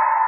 Ah!